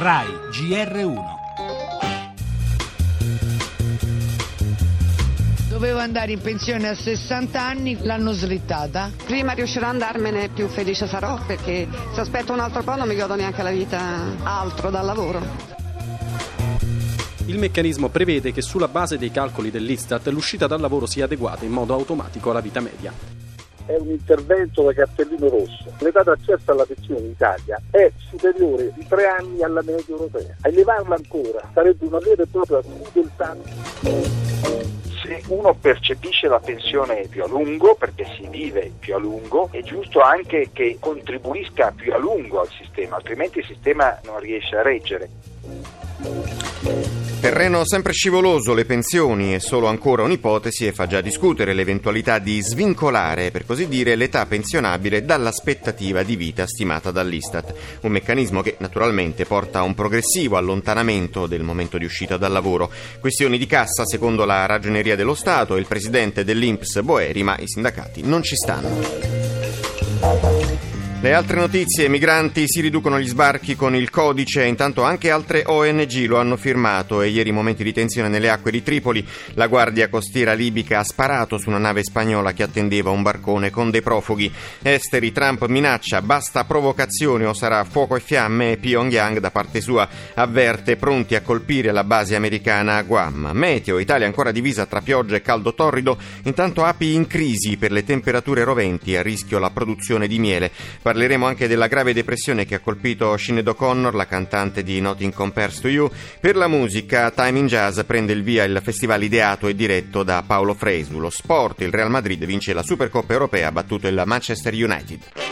RAI GR1 Dovevo andare in pensione a 60 anni, l'hanno slittata. Prima riuscirò ad andarmene più felice sarò perché se aspetto un altro po' non mi godo neanche la vita altro dal lavoro. Il meccanismo prevede che sulla base dei calcoli dell'Istat l'uscita dal lavoro sia adeguata in modo automatico alla vita media è un intervento da cartellino rosso. L'età d'accesso alla pensione in Italia è superiore di tre anni alla media europea. Elevarla ancora sarebbe una vera e propria crudeltà se uno percepisce la pensione più a lungo, perché si vive più a lungo, è giusto anche che contribuisca più a lungo al sistema, altrimenti il sistema non riesce a reggere. Terreno sempre scivoloso, le pensioni è solo ancora un'ipotesi e fa già discutere l'eventualità di svincolare, per così dire, l'età pensionabile dall'aspettativa di vita stimata dall'Istat. Un meccanismo che naturalmente porta a un progressivo allontanamento del momento di uscita dal lavoro. Questioni di cassa secondo la Ragioneria dello Stato e il presidente dell'Inps Boeri, ma i sindacati non ci stanno. Le altre notizie, migranti si riducono gli sbarchi con il codice, intanto anche altre ONG lo hanno firmato e ieri momenti di tensione nelle acque di Tripoli, la guardia costiera libica ha sparato su una nave spagnola che attendeva un barcone con dei profughi. Esteri, Trump minaccia, basta provocazione o sarà fuoco e fiamme e Pyongyang da parte sua avverte pronti a colpire la base americana a Guam. Meteo, Italia ancora divisa tra pioggia e caldo torrido, intanto api in crisi per le temperature roventi, a rischio la produzione di miele. Parleremo anche della grave depressione che ha colpito Sinead O'Connor, la cantante di Nothing Compares to You. Per la musica, Time in Jazz prende il via il festival ideato e diretto da Paolo Fresu. Lo sport, il Real Madrid vince la Supercoppa europea battuto il Manchester United.